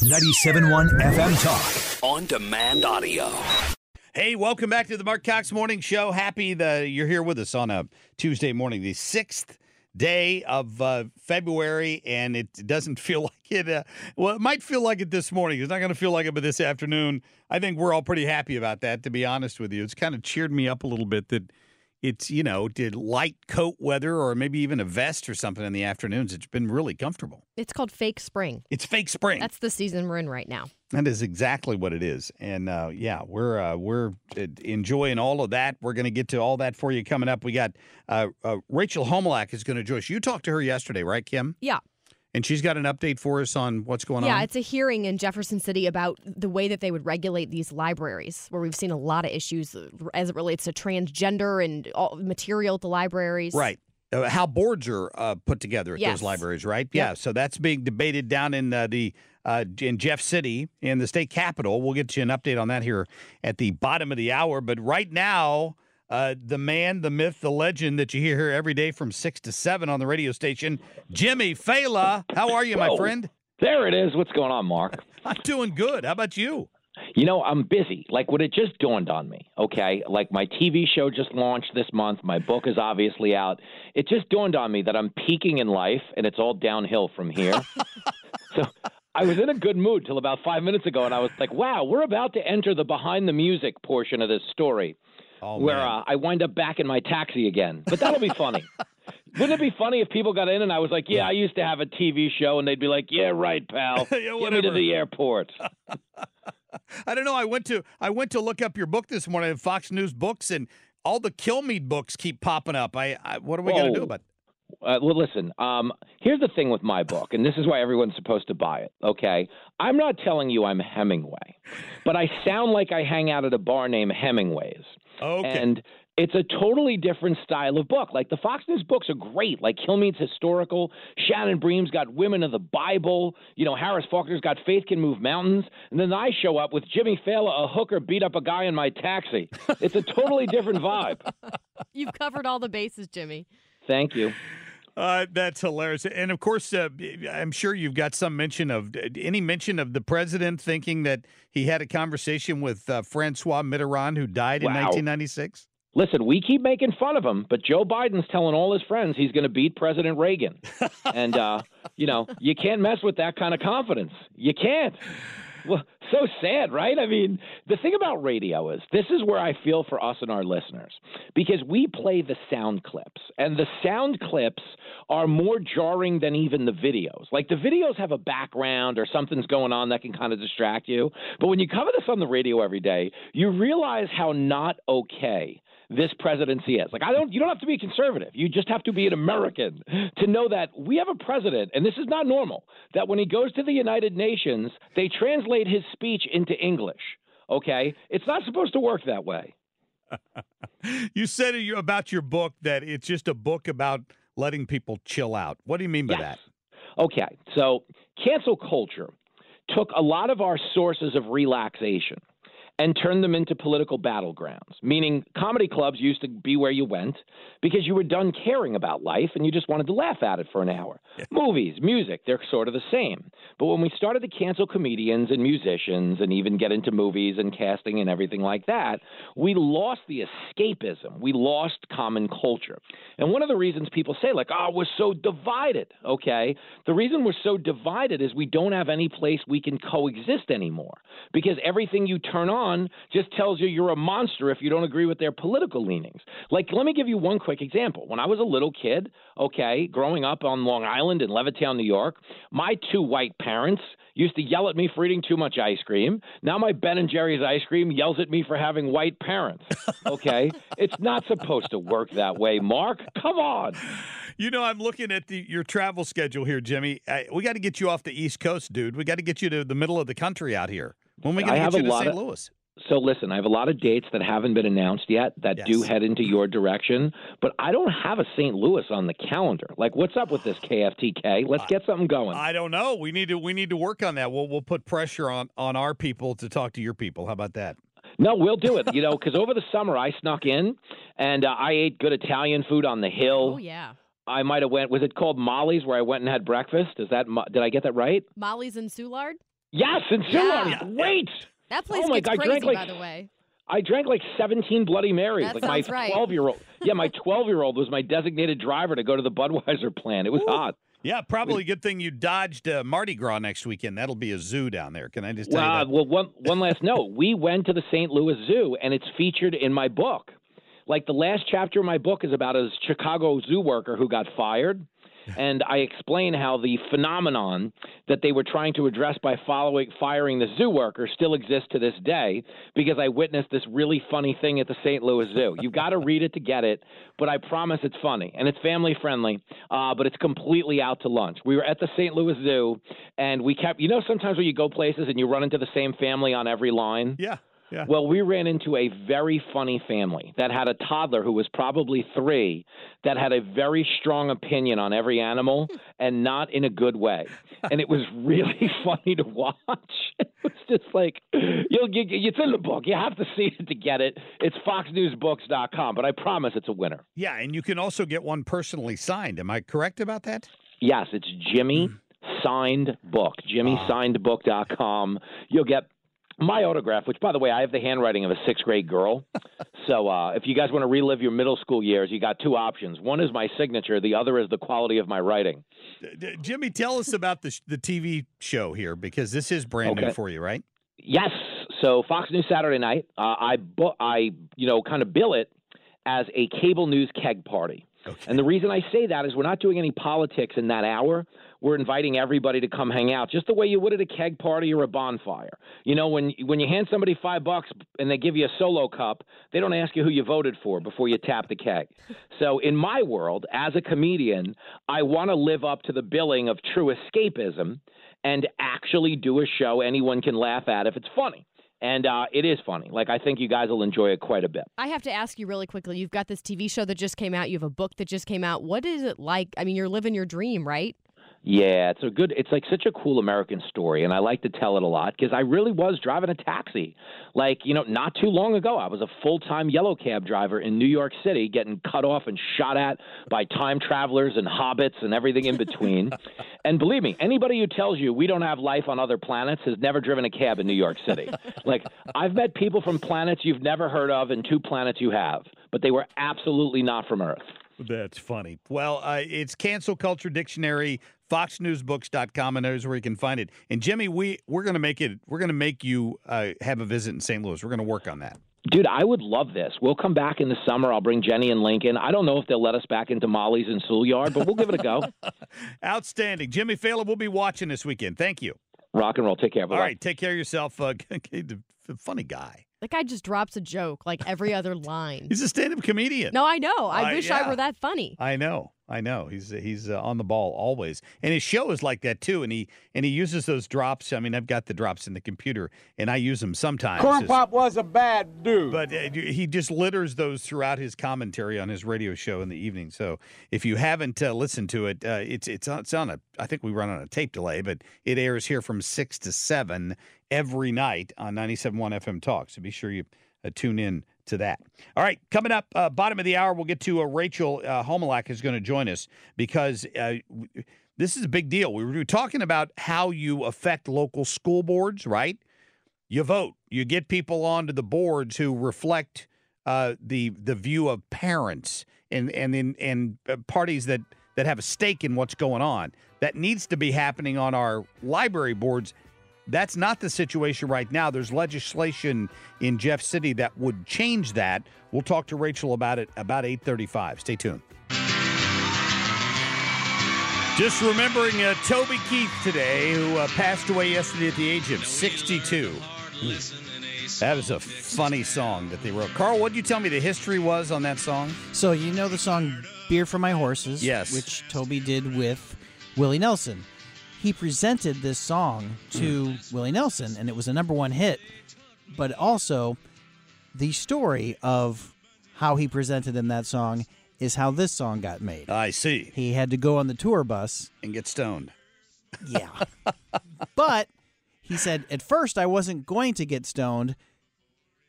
97.1 FM Talk. On demand audio. Hey, welcome back to the Marc Cox Morning Show. Happy that you're here with us on a Tuesday morning, the sixth day of uh, February, and it doesn't feel like it. Uh, well, it might feel like it this morning. It's not going to feel like it, but this afternoon, I think we're all pretty happy about that. To be honest with you, it's kind of cheered me up a little bit that it's you know did light coat weather or maybe even a vest or something in the afternoons. It's been really comfortable. It's called fake spring. It's fake spring. That's the season we're in right now. That is exactly what it is, and uh, yeah, we're uh, we're uh, enjoying all of that. We're going to get to all that for you coming up. We got uh, uh, Rachel Homolak is going to join us. You talked to her yesterday, right, Kim? Yeah. And she's got an update for us on what's going Yeah, on. Yeah, it's a hearing in Jefferson City about the way that they would regulate these libraries, where we've seen a lot of issues as it relates to transgender and all material at the libraries. Right. Uh, how boards are uh, put together at Yes. those libraries, right? Yeah. So that's being debated down in uh, the uh, in Jeff City in the state capitol. We'll get you an update on that here at the bottom of the hour. But right now, uh, the man, the myth, the legend that you hear here every day from six to seven on the radio station, Jimmy Failla. How are you, my Whoa. friend? There it is. What's going on, Marc? I'm doing good. How about you? You know, I'm busy. Like what it just dawned on me, okay? Like my TV show just launched this month. My book is obviously out. It just dawned on me that I'm peaking in life and it's all downhill from here. so I was in a good mood till about five minutes ago, and I was like, wow, we're about to enter the behind the music portion of this story Oh, where uh, I wind up back in my taxi again. But that'll be funny. Wouldn't it be funny if people got in and I was like, "Yeah, I used to have a TV show," and they'd be like, "Yeah, right, pal. Yeah, Get me to the airport." I don't know. I went to I went to look up your book this morning at Fox News Books, and all the Kill Me books keep popping up. I, I what are we going to do about? Uh, well, listen. Um, here's the thing with my book, and this is why everyone's supposed to buy it. Okay, I'm not telling you I'm Hemingway, but I sound like I hang out at a bar named Hemingway's, Okay. and it's a totally different style of book. Like the Fox News books are great. Like Kilmeade's historical. Shannon Bream's got Women of the Bible. You know, Harris Faulkner's got Faith Can Move Mountains. And then I show up with Jimmy Failla, a hooker beat up a guy in my taxi. It's a totally different vibe. You've covered all the bases, Jimmy. Thank you. Uh, that's hilarious. And of course, uh, I'm sure you've got some mention of any mention of the president thinking that he had a conversation with uh, Francois Mitterrand, who died in Wow. 1996. Listen, we keep making fun of him, but Joe Biden's telling all his friends he's going to beat President Reagan. and, uh, you know, you can't mess with that kind of confidence. You can't. Well, so sad, right? I mean, the thing about radio is this is where I feel for us and our listeners because we play the sound clips, and the sound clips are more jarring than even the videos. Like the videos have a background or something's going on that can kind of distract you. But when you cover this on the radio every day, you realize how not okay this presidency is. Like I don't you don't have to be conservative. You just have to be an American to know that we have a president and this is not normal that when he goes to the United Nations, they translate his speech into English. Okay? It's not supposed to work that way. You said about your book that it's just a book about letting people chill out. What do you mean by Yes. that? Okay, so cancel culture took a lot of our sources of relaxation and turn them into political battlegrounds, meaning comedy clubs used to be where you went because you were done caring about life and you just wanted to laugh at it for an hour. Movies, music, they're sort of the same. But when we started to cancel comedians and musicians and even get into movies and casting and everything like that, we lost the escapism. We lost common culture. And one of the reasons people say, like, oh, we're so divided, okay? The reason we're so divided is we don't have any place we can coexist anymore because everything you turn on just tells you you're a monster if you don't agree with their political leanings. Like, let me give you one quick example. When I was a little kid, okay, growing up on Long Island in Levittown, New York, my two white parents used to yell at me for eating too much ice cream. Now my Ben and Jerry's ice cream yells at me for having white parents. Okay? it's not supposed to work that way, Marc. Come on. You know, I'm looking at the, your travel schedule here, Jimmy. I, we got to get you off the East Coast, dude. We got to get you to the middle of the country out here. When we going to get you to St. of- Louis? So listen, I have a lot of dates that haven't been announced yet that do head into your direction, but I don't have a St. Louis on the calendar. Like, what's up with this KFTK? Let's get something going. I don't know. We need to we need to work on that. We'll we'll put pressure on on our people to talk to your people. How about that? No, we'll do it. You know, because over the summer I snuck in and uh, I ate good Italian food on the hill. Oh yeah, I might have went. Was it called Molly's where I went and had breakfast? Is that did I get that right? Molly's and Soulard. Yes, in Yeah. Soulard. Great. That place Oh my gets God, I crazy, drank like by the way. I drank like 17 Bloody Marys. That like my sounds right. 12 year old. Yeah, my 12 year old was my designated driver to go to the Budweiser plant. It was hot. Yeah, probably a good thing you dodged uh, Mardi Gras next weekend. That'll be a zoo down there. Can I just tell Well, you that? well, one one last note. We went to the St. Louis Zoo, and it's featured in my book. Like the last chapter of my book is about a Chicago zoo worker who got fired, and I explain how the phenomenon that they were trying to address by following firing the zoo worker still exists to this day because I witnessed this really funny thing at the St. Louis Zoo. You've got to read it to get it, but I promise it's funny and it's family friendly. Uh, but it's completely out to lunch. We were at the St. Louis Zoo, and we kept. You know, sometimes when you go places and you run into the same family on every line. Yeah, yeah. Well, we ran into a very funny family that had a toddler who was probably three that had a very strong opinion on every animal and not in a good way. And it was really funny to watch. It was just like, you'll, you, it's in the book. You have to see it to get it. It's foxnewsbooks.com, but I promise it's a winner. yeah, and you can also get one personally signed. Am I correct about that? Yes, it's Jimmy hmm. Signed Book, jimmysignedbook.com. Ah. You'll get my autograph, which, by the way, I have the handwriting of a sixth grade girl. so uh, if you guys want to relive your middle school years, you got two options. One is my signature, the other is the quality of my writing. Jimmy, tell us about the sh- the TV show here because this is brand new for you, right? Yes. So Fox News Saturday night, uh, I bu- I you know kind of bill it as a cable news keg party. Okay. And the reason I say that is we're not doing any politics in that hour. We're inviting everybody to come hang out, just the way you would at a keg party or a bonfire. You know, when when you hand somebody five bucks and they give you a solo cup, they don't ask you who you voted for before you tap the keg. So in my world, as a comedian, I want to live up to the billing of true escapism and actually do a show anyone can laugh at if it's funny. And uh, it is funny. Like I think you guys will enjoy it quite a bit. I have to ask you really quickly. You've got this TV show that just came out. You have a book that just came out. What is it like? I mean, you're living your dream, right? Yeah, it's a good. It's like such a cool American story, and I like to tell it a lot because I really was driving a taxi. Like you know, not too long ago, I was a full time yellow cab driver in New York City, getting cut off and shot at by time travelers and hobbits and everything in between. and believe me, anybody who tells you we don't have life on other planets has never driven a cab in New York City. like I've met people from planets you've never heard of and two planets you have, but they were absolutely not from Earth. That's funny. Well, uh, it's Cancel Culture Dictionary, foxnewsbooks.com, and there's where you can find it. And Jimmy, we we're gonna make it. We're gonna make you uh, have a visit in St. Louis. We're gonna work on that. Dude, I would love this. We'll come back in the summer. I'll bring Jenny and Lincoln. I don't know if they'll let us back into Molly's and Yard, but we'll give it a go. Outstanding, Jimmy Failla. We'll be watching this weekend. Thank you. Rock and roll. Take care. All Bye-bye. right, take care of yourself. Uh, funny guy. That guy just drops a joke like every other line. He's a stand-up comedian. No, I know. I Uh, wish yeah. I were that funny. I know, I know. He's he's uh, on the ball always, and his show is like that too. And he and he uses those drops. I mean, I've got the drops in the computer, and I use them sometimes. Corn Pop was a bad dude. but uh, he just litters those throughout his commentary on his radio show in the evening. So if you haven't uh, listened to it, uh, it's it's on, it's on a. I think we run on a tape delay, but it airs here from six to seven every night on 97.1 FM Talk. So be sure you uh, tune in to that. All right, coming up, uh, bottom of the hour, we'll get to uh, Rachel uh, is going to join us because uh, this is a big deal. We were talking about how you affect local school boards, right? You vote. You get people onto the boards who reflect uh, the the view of parents and and in and uh, parties that that have a stake in what's going on. That needs to be happening on our library boards. That's not the situation right now. There's legislation in Jeff City that would change that. We'll talk to Rachel about it about 8:35. Stay tuned. Just remembering uh, Toby Keith today, who uh, passed away yesterday at the age of 62. That was a funny song that they wrote. Carl, what did you tell me the history was on that song? So you know the song "Beer for My Horses," Yes. which Toby did with Willie Nelson. He presented this song to Willie Nelson, and it was a number one hit. But also, the story of how he presented him that song is how this song got made. I see. He had to go on the tour bus. And get stoned. Yeah. but he said, at first I wasn't going to get stoned,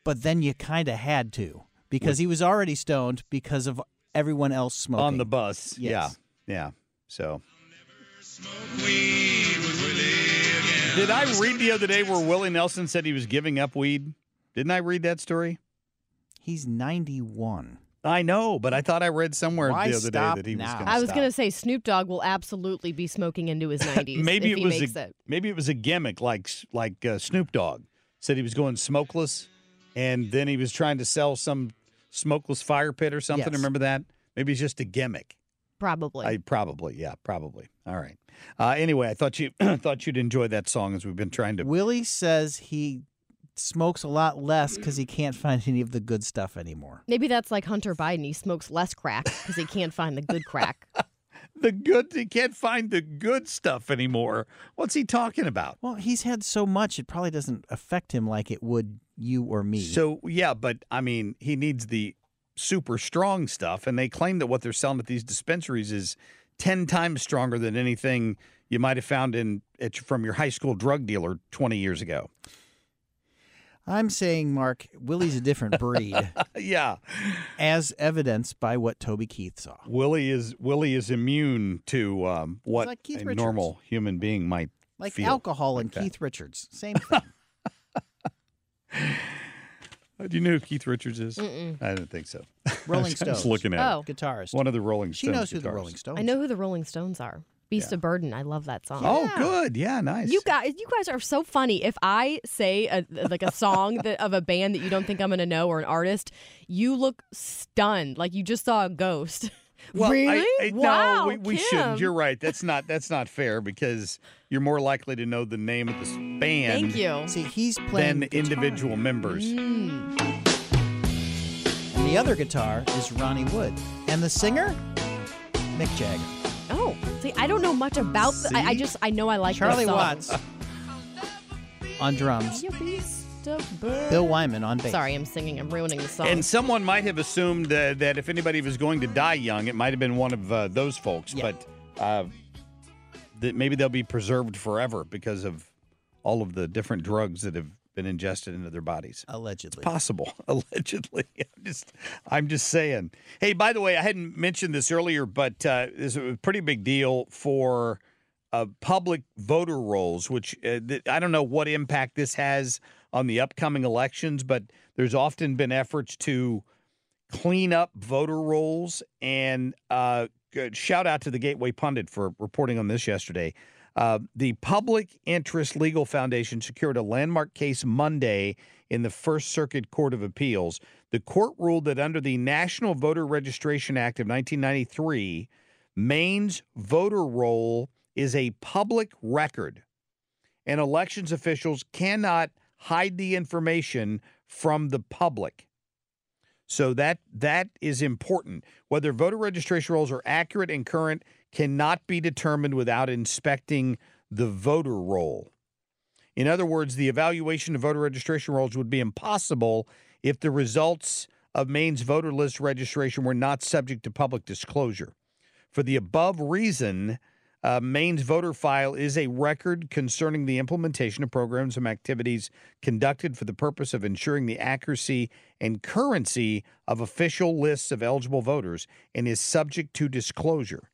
but then you kind of had to because he was already stoned because of everyone else smoking. On the bus. Yes. Yeah. Yeah. So Did I read the other day where Willie Nelson said he was giving up weed? Didn't I read that story? He's 91. I know, but I thought I read somewhere Why the other day stop that he was now? going to I was going to say Snoop Dogg will absolutely be smoking into his 90s. maybe if it he was makes a, it. maybe it was a gimmick like like uh, Snoop Dogg said he was going smokeless, and then he was trying to sell some smokeless fire pit or something. Yes. Remember that? Maybe it's just a gimmick. Probably. I probably, yeah, probably. All right. Uh, anyway, I thought you thought you'd enjoy that song as we've been trying to. Willie says he smokes a lot less because he can't find any of the good stuff anymore. Maybe that's like Hunter Biden. He smokes less crack because he can't find the good crack. The good, he can't find the good stuff anymore. What's he talking about? Well, he's had so much, it probably doesn't affect him like it would you or me. So yeah, but I mean, he needs the super strong stuff, and they claim that what they're selling at these dispensaries is ten times stronger than anything you might have found in at, from your high school drug dealer twenty years ago. I'm saying, Marc, Willie's a different breed, yeah, as evidenced by what Toby Keith saw. Willie is Willie is immune to um, what like Keith a Richards. normal human being might Like feel. alcohol and that. Keith Richards. Same thing. Uh, Do you know who Keith Richards is? I didn't think so. Rolling I was Stones. looking at Oh. it. Guitarist. one of the Rolling Stones. she Stones. knows who the guitarists. Rolling Stones I know who the Rolling Stones are. Beast of Burden. I love that song. Oh, good. Yeah, nice. You guys, you guys are so funny. If I say a, like a song that, of a band that you don't think I'm going to know or an artist, you look stunned, like you just saw a ghost. Well, I- really? I, wow, no, we, we Kim. shouldn't. You're right. That's not that's not fair because you're more likely to know the name of the band Thank you. See, he's playing than guitar. individual members. Mm. And the other guitar is Ronnie Wood. And the singer? Mick Jagger. Oh, see, I don't know much about. The, I, I just I know I like Charlie this song. Watts on drums. You beast. Bill Wyman on bass. Sorry, I'm singing. I'm ruining the song. And someone might have assumed uh, that if anybody was going to die young, it might have been one of uh, those folks. Yeah. But uh, that maybe they'll be preserved forever because of all of the different drugs that have been ingested into their bodies. Allegedly. possible allegedly i'm just i'm just saying hey by the way i hadn't mentioned this earlier but uh, this is a pretty big deal for uh, public voter rolls which uh, th- i don't know what impact this has on the upcoming elections but there's often been efforts to clean up voter rolls and uh, shout out to the gateway pundit for reporting on this yesterday uh, the Public Interest Legal Foundation secured a landmark case Monday in the First Circuit Court of Appeals. The court ruled that under the National Voter Registration Act of 1993, Maine's voter roll is a public record, and elections officials cannot hide the information from the public. So that that is important. Whether voter registration rolls are accurate and current cannot be determined without inspecting the voter roll. In other words, the evaluation of voter registration rolls would be impossible if the results of Maine's voter list registration were not subject to public disclosure. For the above reason, uh, Maine's voter file is a record concerning the implementation of programs and activities conducted for the purpose of ensuring the accuracy and currency of official lists of eligible voters and is subject to disclosure.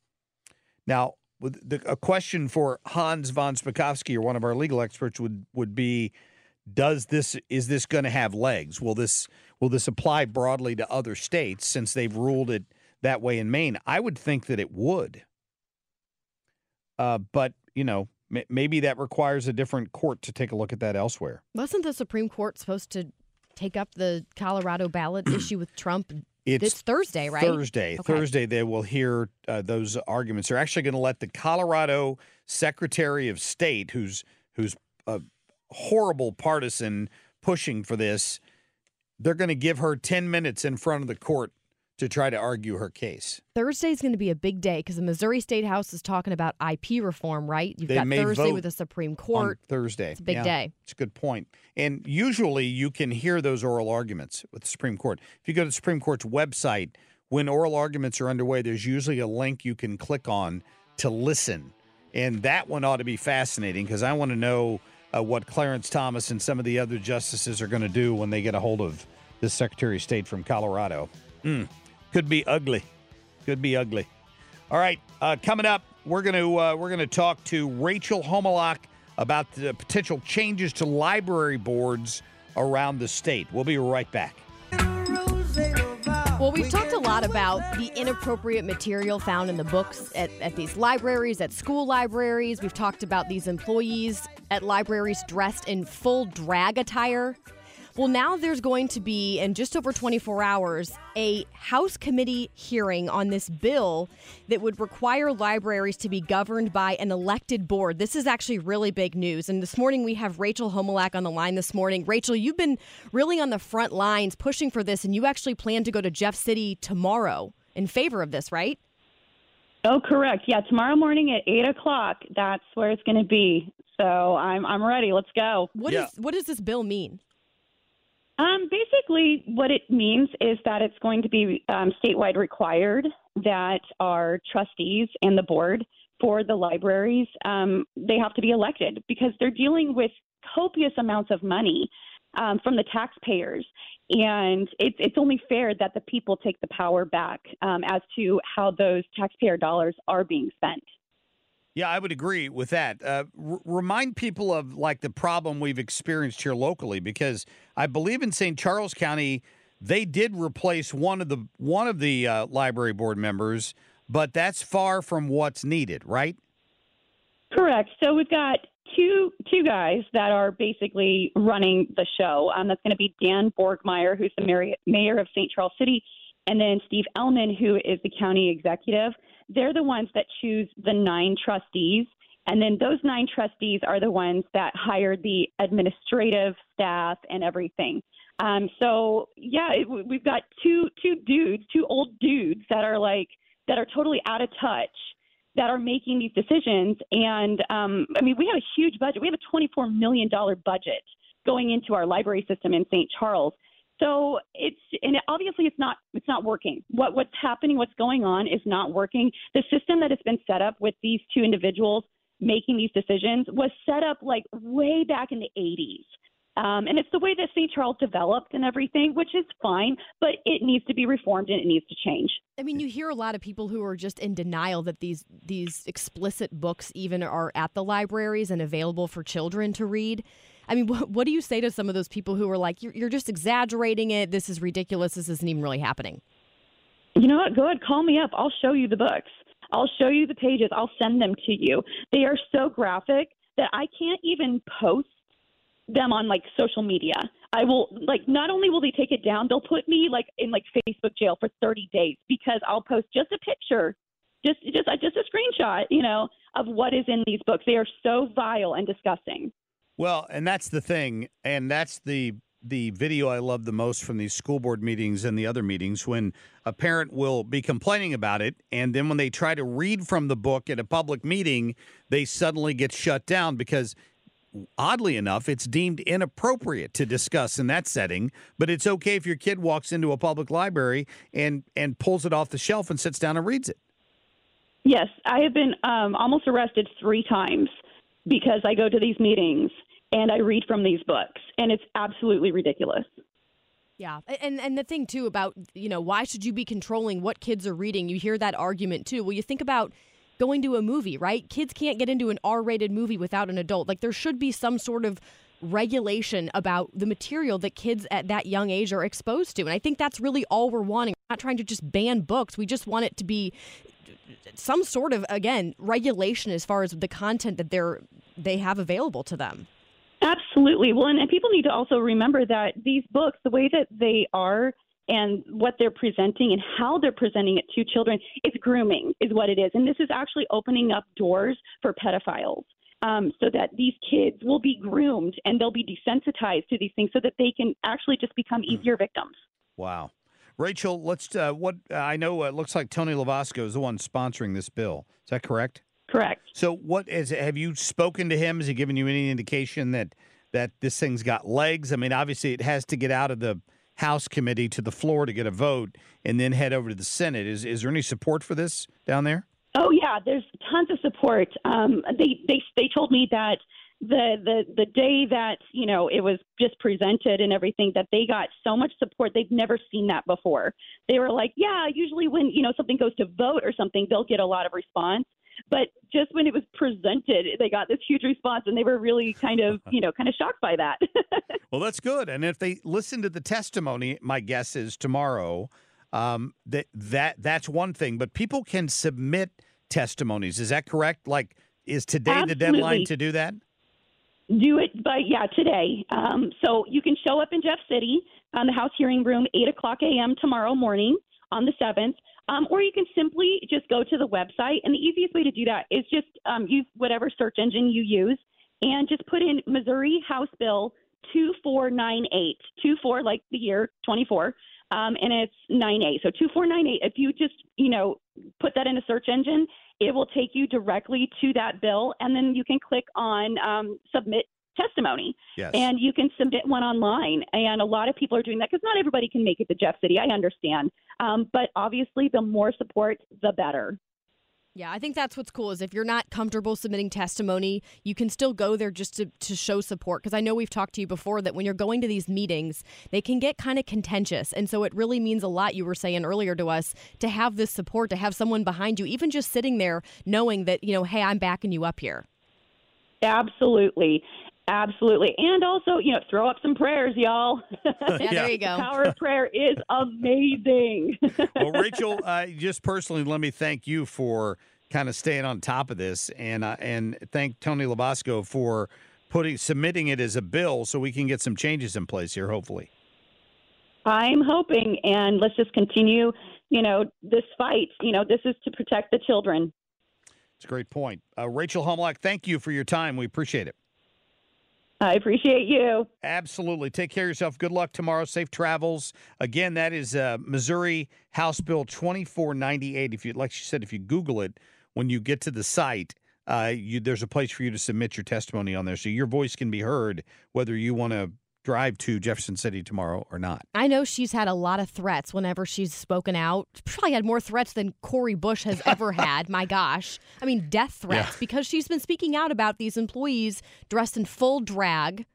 Now, the, a question for Hans von Spakovsky or one of our legal experts would would be does this is this going to have legs? Will this will this apply broadly to other states since they've ruled it that way in Maine? I would think that it would. Uh, but you know, m- maybe that requires a different court to take a look at that elsewhere. Wasn't the Supreme Court supposed to take up the Colorado ballot issue with Trump It's this Thursday, right? Thursday. Okay. Thursday, they will hear uh, those arguments. They're actually going to let the Colorado Secretary of State, who's who's a horrible partisan pushing for this, they're going to give her ten minutes in front of the court to try to argue her case. Thursday's going to be a big day because the Missouri State House is talking about IP reform, right? You've They got may Thursday vote with the Supreme Court. Thursday, It's a big Yeah, day. It's a good point. And usually, you can hear those oral arguments with the Supreme Court. If you go to the Supreme Court's website, when oral arguments are underway, there's usually a link you can click on to listen. And that one ought to be fascinating because I want to know uh, what Clarence Thomas and some of the other justices are going to do when they get a hold of this Secretary of State from Colorado. Mm, could be ugly. Could be ugly. All right, uh, coming up, we're going to uh, we're going to talk to Rachel Homolak about the potential changes to library boards around the state. We'll be right back. Well, we've talked a lot about the inappropriate material found in the books at, at these libraries, at school libraries. We've talked about these employees at libraries dressed in full drag attire. Well, now there's going to be, in just over 24 hours, a House committee hearing on this bill that would require libraries to be governed by an elected board. This is actually really big news. And this morning we have Rachel Homolak on the line this morning. Rachel, you've been really on the front lines pushing for this, and you actually plan to go to Jeff City tomorrow in favor of this, right? Oh, correct. Yeah, tomorrow morning at eight o'clock. That's where it's going to be. So I'm I'm ready. Let's go. What Yeah. is- what does this bill mean? Um, basically, what it means is that it's going to be um, statewide required that our trustees and the board for the libraries um, they have to be elected because they're dealing with copious amounts of money um, from the taxpayers, and it's it's only fair that the people take the power back um, as to how those taxpayer dollars are being spent. Yeah, I would agree with that. Uh, r- remind people of like the problem we've experienced here locally, because I believe in St. Charles County they did replace one of the one of the uh, library board members, but that's far from what's needed, right? Correct. So we've got two two guys that are basically running the show. Um, that's going to be Dan Borgmeyer, who's the mayor, mayor of St. Charles City, and then Steve Ehlmann, who is the county executive. They're the ones that choose the nine trustees. And then those nine trustees are the ones that hire the administrative staff and everything. Um, so yeah, it, we've got two two dudes, two old dudes that are like that are totally out of touch that are making these decisions. And um, I mean, we have a huge budget. We have a $24 million budget going into our library system in St. Charles. So it's and obviously it's not it's not working. What what's happening, what's going on, is not working. The system that has been set up with these two individuals making these decisions was set up like way back in the 80s. Um, and it's the way that St. Charles developed and everything, which is fine, but it needs to be reformed and it needs to change. I mean, you hear a lot of people who are just in denial that these these explicit books even are at the libraries and available for children to read. I mean, what, what do you say to some of those people who are like, you're, you're just exaggerating it. This is ridiculous. This isn't even really happening. You know what? Go ahead, call me up. I'll show you the books. I'll show you the pages. I'll send them to you. They are so graphic that I can't even post them on like social media. I will like not only will they take it down, they'll put me like in like Facebook jail for 30 days because I'll post just a picture, just just just a screenshot, you know, of what is in these books. They are so vile and disgusting. Well, and that's the thing, and that's the the video I love the most from these school board meetings and the other meetings when a parent will be complaining about it, and then when they try to read from the book at a public meeting, they suddenly get shut down because oddly enough, it's deemed inappropriate to discuss in that setting, but it's okay if your kid walks into a public library and and pulls it off the shelf and sits down and reads it. Yes, I have been um, almost arrested three times because I go to these meetings and I read from these books, and it's absolutely ridiculous. Yeah, and and the thing too about you know why should you be controlling what kids are reading? You hear that argument too. Well, you think about going to a movie, right? Kids can't get into an R-rated movie without an adult. Like there should be some sort of regulation about the material that kids at that young age are exposed to. And I think that's really all we're wanting. We're not trying to just ban books. We just want it to be some sort of again regulation as far as the content that they're they have available to them. Absolutely. Well, and, and people need to also remember that these books, the way that they are and what they're presenting and how they're presenting it to children, it's grooming, is what it is. And this is actually opening up doors for pedophiles. Um, so that these kids will be groomed and they'll be desensitized to these things so that they can actually just become easier victims. Wow. Rachel, let's uh, what I know it looks like Tony Lovasco is the one sponsoring this bill. Is that correct? Correct. So what is have you spoken to him? Has he given you any indication that that this thing's got legs? I mean, obviously it has to get out of the House committee to the floor to get a vote and then head over to the Senate. Is is there any support for this down there? Oh yeah, there's tons of support. Um, they they they told me that the the the day that you know it was just presented and everything that they got so much support they've never seen that before. They were like, yeah, usually when you know something goes to vote or something, they'll get a lot of response. But just when it was presented, they got this huge response, and they were really kind of, you know, kind of shocked by that. Well, that's good. And if they listen to the testimony, my guess is tomorrow. Um, that that that's one thing. But people can submit testimonies. Is that correct? Like, is today the deadline to do that? Do it by yeah today. Um, so you can show up in Jeff City on the House hearing room eight o'clock a.m. tomorrow morning on the seventh, um, or you can simply just go to the website. And the easiest way to do that is just um, use whatever search engine you use and just put in Missouri House Bill two four nine eight two four like the year twenty four. Um, and it's nine eight. So two four nine eight. If you just you know put that in a search engine, it will take you directly to that bill, and then you can click on um, submit testimony, Yes. and you can submit one online. And a lot of people are doing that because not everybody can make it to Jeff City. I understand, um, but obviously, the more support, the better. Yeah, I think that's what's cool is if you're not comfortable submitting testimony, you can still go there just to, to show support. Because I know we've talked to you before that when you're going to these meetings, they can get kind of contentious. And so it really means a lot, you were saying earlier to us, to have this support, to have someone behind you, even just sitting there knowing that, you know, hey, I'm backing you up here. Absolutely. Absolutely. And also, you know, throw up some prayers, y'all. Yeah, there you go. The power of prayer is amazing. well, Rachel, uh, just personally, let me thank you for kind of staying on top of this, and uh, and thank Tony Lovasco for putting submitting it as a bill so we can get some changes in place here. Hopefully, I'm hoping, and let's just continue, you know, this fight. You know, this is to protect the children. it's a great point. Uh, Rachel Homolak, thank you for your time. We appreciate it. I appreciate you. Absolutely. Take care of yourself. Good luck tomorrow. Safe travels. Again, that is uh, Missouri House Bill 2498. If you like she said, if you Google it, when you get to the site, uh, you, there's a place for you to submit your testimony on there, so your voice can be heard, whether you want to drive to Jefferson City tomorrow or not. I know she's had a lot of threats whenever she's spoken out. Probably had more threats than Cori Bush has ever had. My gosh. I mean, death threats because she's been speaking out about these employees dressed in full drag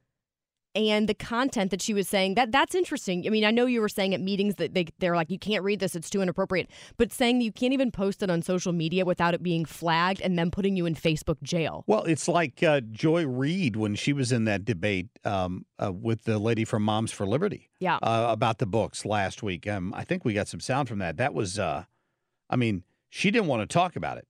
and the content that she was saying that that's interesting. I mean, I know you were saying at meetings that they they're like you can't read this, it's too inappropriate, but saying you can't even post it on social media without it being flagged and then putting you in Facebook jail. Well, it's like uh, Joy Reid when she was in that debate um, uh, with the lady from Moms for Liberty. Yeah. uh, about the books last week. Um, I think we got some sound from that. That was, uh, I mean, she didn't want to talk about it.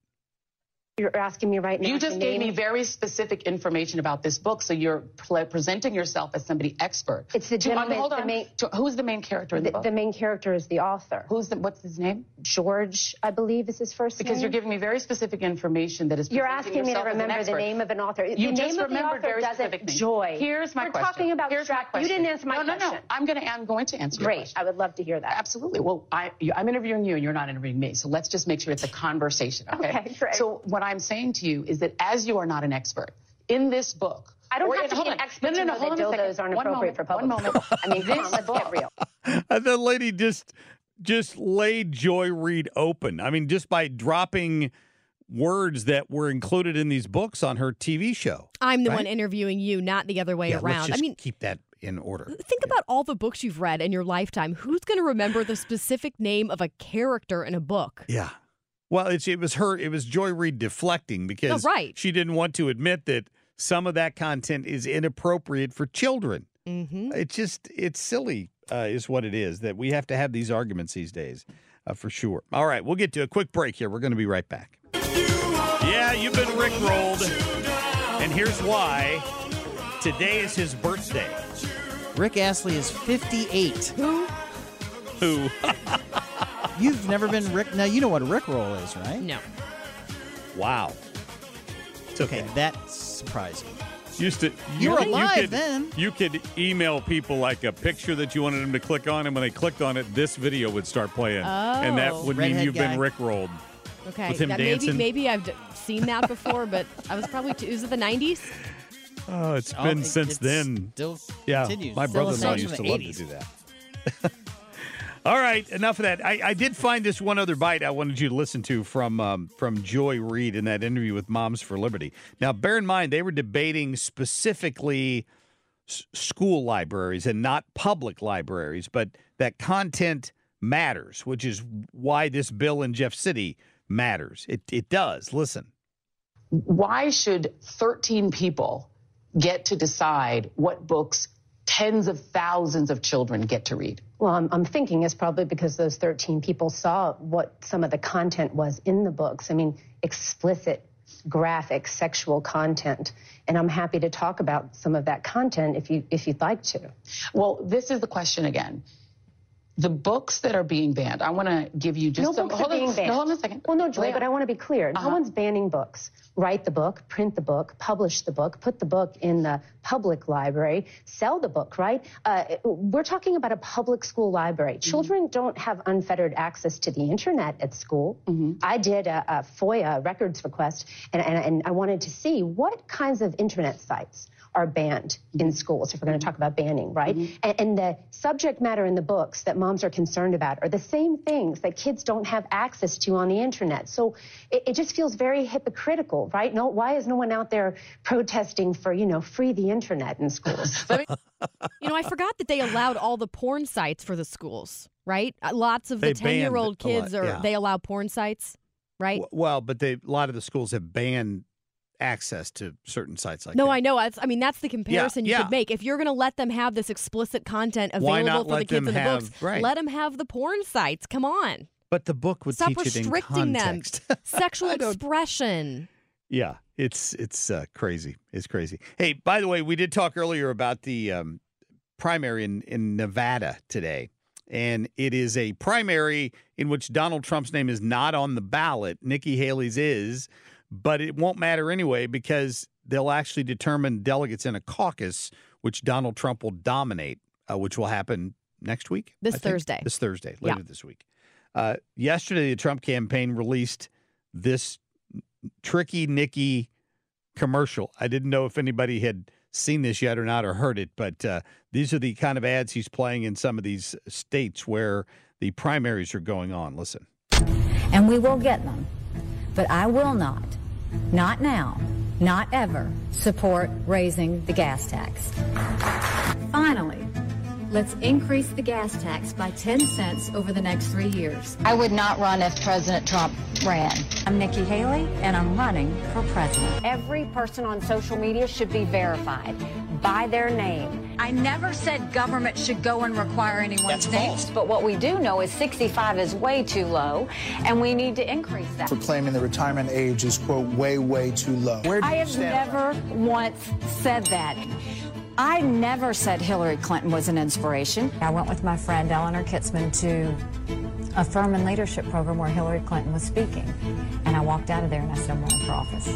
You're asking me right now. You just gave me very specific information about this book, so you're presenting yourself as somebody expert. It's the To- um, gentleman- hold the on. main- To- who's the main character in the, The, book? the main character is the author. who's the? What's his name? George, I believe, is his first Because name. Because you're giving me very specific information that is. You're asking me to yourself as an remember the name of an author. You the just name of the remembered author very specific names. joy. Here's my question. We're talking about Here's my Strat- You didn't answer my no, no, question. No, I'm going to. I'm going to answer your Great. question. I would love to hear that. Absolutely. Well, I, I'm interviewing you and you're not interviewing me. So let's just make sure it's a conversation. Okay. Okay, great. So what I'm saying to you is that as you are not an expert in this book, I don't or have to be an expert no, no, to no, know hold that on a dildos second. aren't One appropriate moment, for One moment. I mean, This on, let's book- get real. And the lady just just laid Joy Reid open. I mean, just by dropping words that were included in these books on her TV show. I'm the Right? one interviewing you, not the other way yeah, around. let's just I mean, keep that in order. Think about all the books you've read in your lifetime. Who's going to remember the specific name of a character in a book? Yeah. Well, it's it was her. It was Joy Reid deflecting because Oh, right. she didn't want to admit that some of that content is inappropriate for children. Mm-hmm. It's just it's silly, uh, is what it is. That we have to have these arguments these days, uh, for sure. All right, we'll get to a quick break here. We're going to be right back. Yeah, you've been rickrolled, and here's why. Today is his birthday. Rick Astley is 58. Who? Who? You've never been Rick. Now you know what a Rickroll is, right? No. wow. It's okay. Okay, that's surprising. Used to You were could- alive could, then. You could email people like a picture that you wanted them to click on, and when they clicked on it, this video would start playing, and that Oh. would mean you've guy. been rickrolled. Okay. With him that dancing? maybe maybe I've d- seen that before, but I was probably too, is it the 90s? Oh, it's Oh, been it- since it's then. Still Yeah, continues. my Still brother-in-law used to from the love to do that. All right, enough of that. I, I did find this one other bite I wanted you to listen to from um, from Joy Reid in that interview with Moms for Liberty. Now, bear in mind they were debating specifically s- school libraries and not public libraries, but that content matters, which is why this bill in Jeff City matters. It it does. Listen. Why should 13 people get to decide what books tens of thousands of children get to read? Well, I'm, I'm thinking it's probably because those 13 people saw what some of the content was in the books. I mean, explicit, graphic, sexual content. And I'm happy to talk about some of that content if you if you'd like to. Well, this is the question again. The books that are being banned, I want to give you just no some. books hold are on, being banned. No, hold on a second. Well, no, Joy, but. I want to be clear. Uh-huh. No one's banning books. Write the book, print the book, publish the book, put the book in the public library, sell the book, right? Uh, we're talking about a public school library. Mm-hmm. Children don't have unfettered access to the internet at school. Mm-hmm. I did a, a FOIA records request, and, and, and I wanted to see what kinds of internet sites are banned in schools if we're going to talk about banning, right? And, and the subject matter in the books that moms are concerned about are the same things that kids don't have access to on the internet. So it, it just feels very hypocritical, right? No, why is no one out there protesting for, you know, free the internet in schools? You know, I forgot that they allowed all the porn sites for the schools, right? Uh, Lots of They the 10 year old banned a lot, kids are, they allow porn sites, right? Well, but they a lot of the schools have banned access to certain sites like no, that. I know. That's, I mean, that's the comparison you yeah. could make. If you're going to let them have this explicit content available for the kids in the have- books, right. let them have the porn sites. Come on. But the book would Stop teach it in restricting them. Sexual expression. Yeah, it's it's uh, crazy. It's crazy. Hey, by the way, we did talk earlier about the um, primary in in Nevada today, and it is a primary in which Donald Trump's name is not on the ballot. Nikki Haley's is, but it won't matter anyway because they'll actually determine delegates in a caucus, which Donald Trump will dominate, uh, which will happen next week. This Thursday. This Thursday, Yeah. later this week. Uh, yesterday, the Trump campaign released this tricky Nikki commercial. I didn't know if anybody had seen this yet or not or heard it, but uh, these are the kind of ads he's playing in some of these states where the primaries are going on. Listen. and we will get them. But I will not, not now, not ever, support raising the gas tax. Finally, let's increase the gas tax by 10 cents over the next three years. I would not run if President Trump ran. I'm Nikki Haley, and I'm running for president. Every person on social media should be verified by their name. I never said government should go and require anyone's name. But what we do know is 65 is way too low, and we need to increase that. for claiming the retirement age is, quote, way, way too low. Where do I you have stand? never once said that. I never said Hillary Clinton was an inspiration. I went with my friend Eleanor Kitzman to a Furman leadership program where Hillary Clinton was speaking. And I walked out of there and I said, I'm running for office.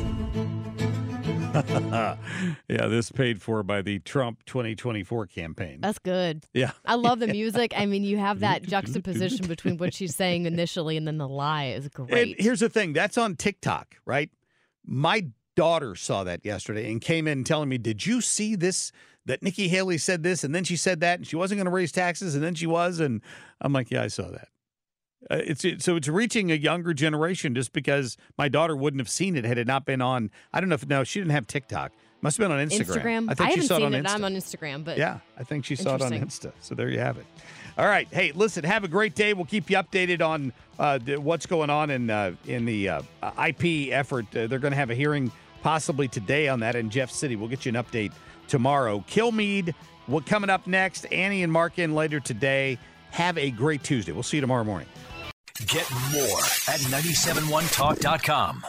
yeah, this paid for by the Trump 2024 campaign. That's good. Yeah. I love the music. I mean, you have that juxtaposition between what she's saying initially and then the lie is great. And here's the thing that's on TikTok, right? My daughter saw that yesterday and came in telling me, Did you see this? That Nikki Haley said this and then she said that and she wasn't going to raise taxes and then she was. And I'm like, Yeah, I saw that. Uh, it's it, so it's reaching a younger generation just because my daughter wouldn't have seen it had it not been on. I don't know if no, she didn't have TikTok. Must have been on Instagram. Instagram. I think she haven't saw seen it it. on Insta. I'm on Instagram, but Yeah, I think she saw it on Insta. So there you have it. All right. Hey, listen. Have a great day. We'll keep you updated on uh, the, what's going on in uh, in the uh, IP effort. Uh, they're going to have a hearing possibly today on that in Jeff City. We'll get you an update tomorrow. Kilmeade. What coming up next? Annie and Mark in later today. Have a great Tuesday. We'll see you tomorrow morning. Get more at 971talk.com.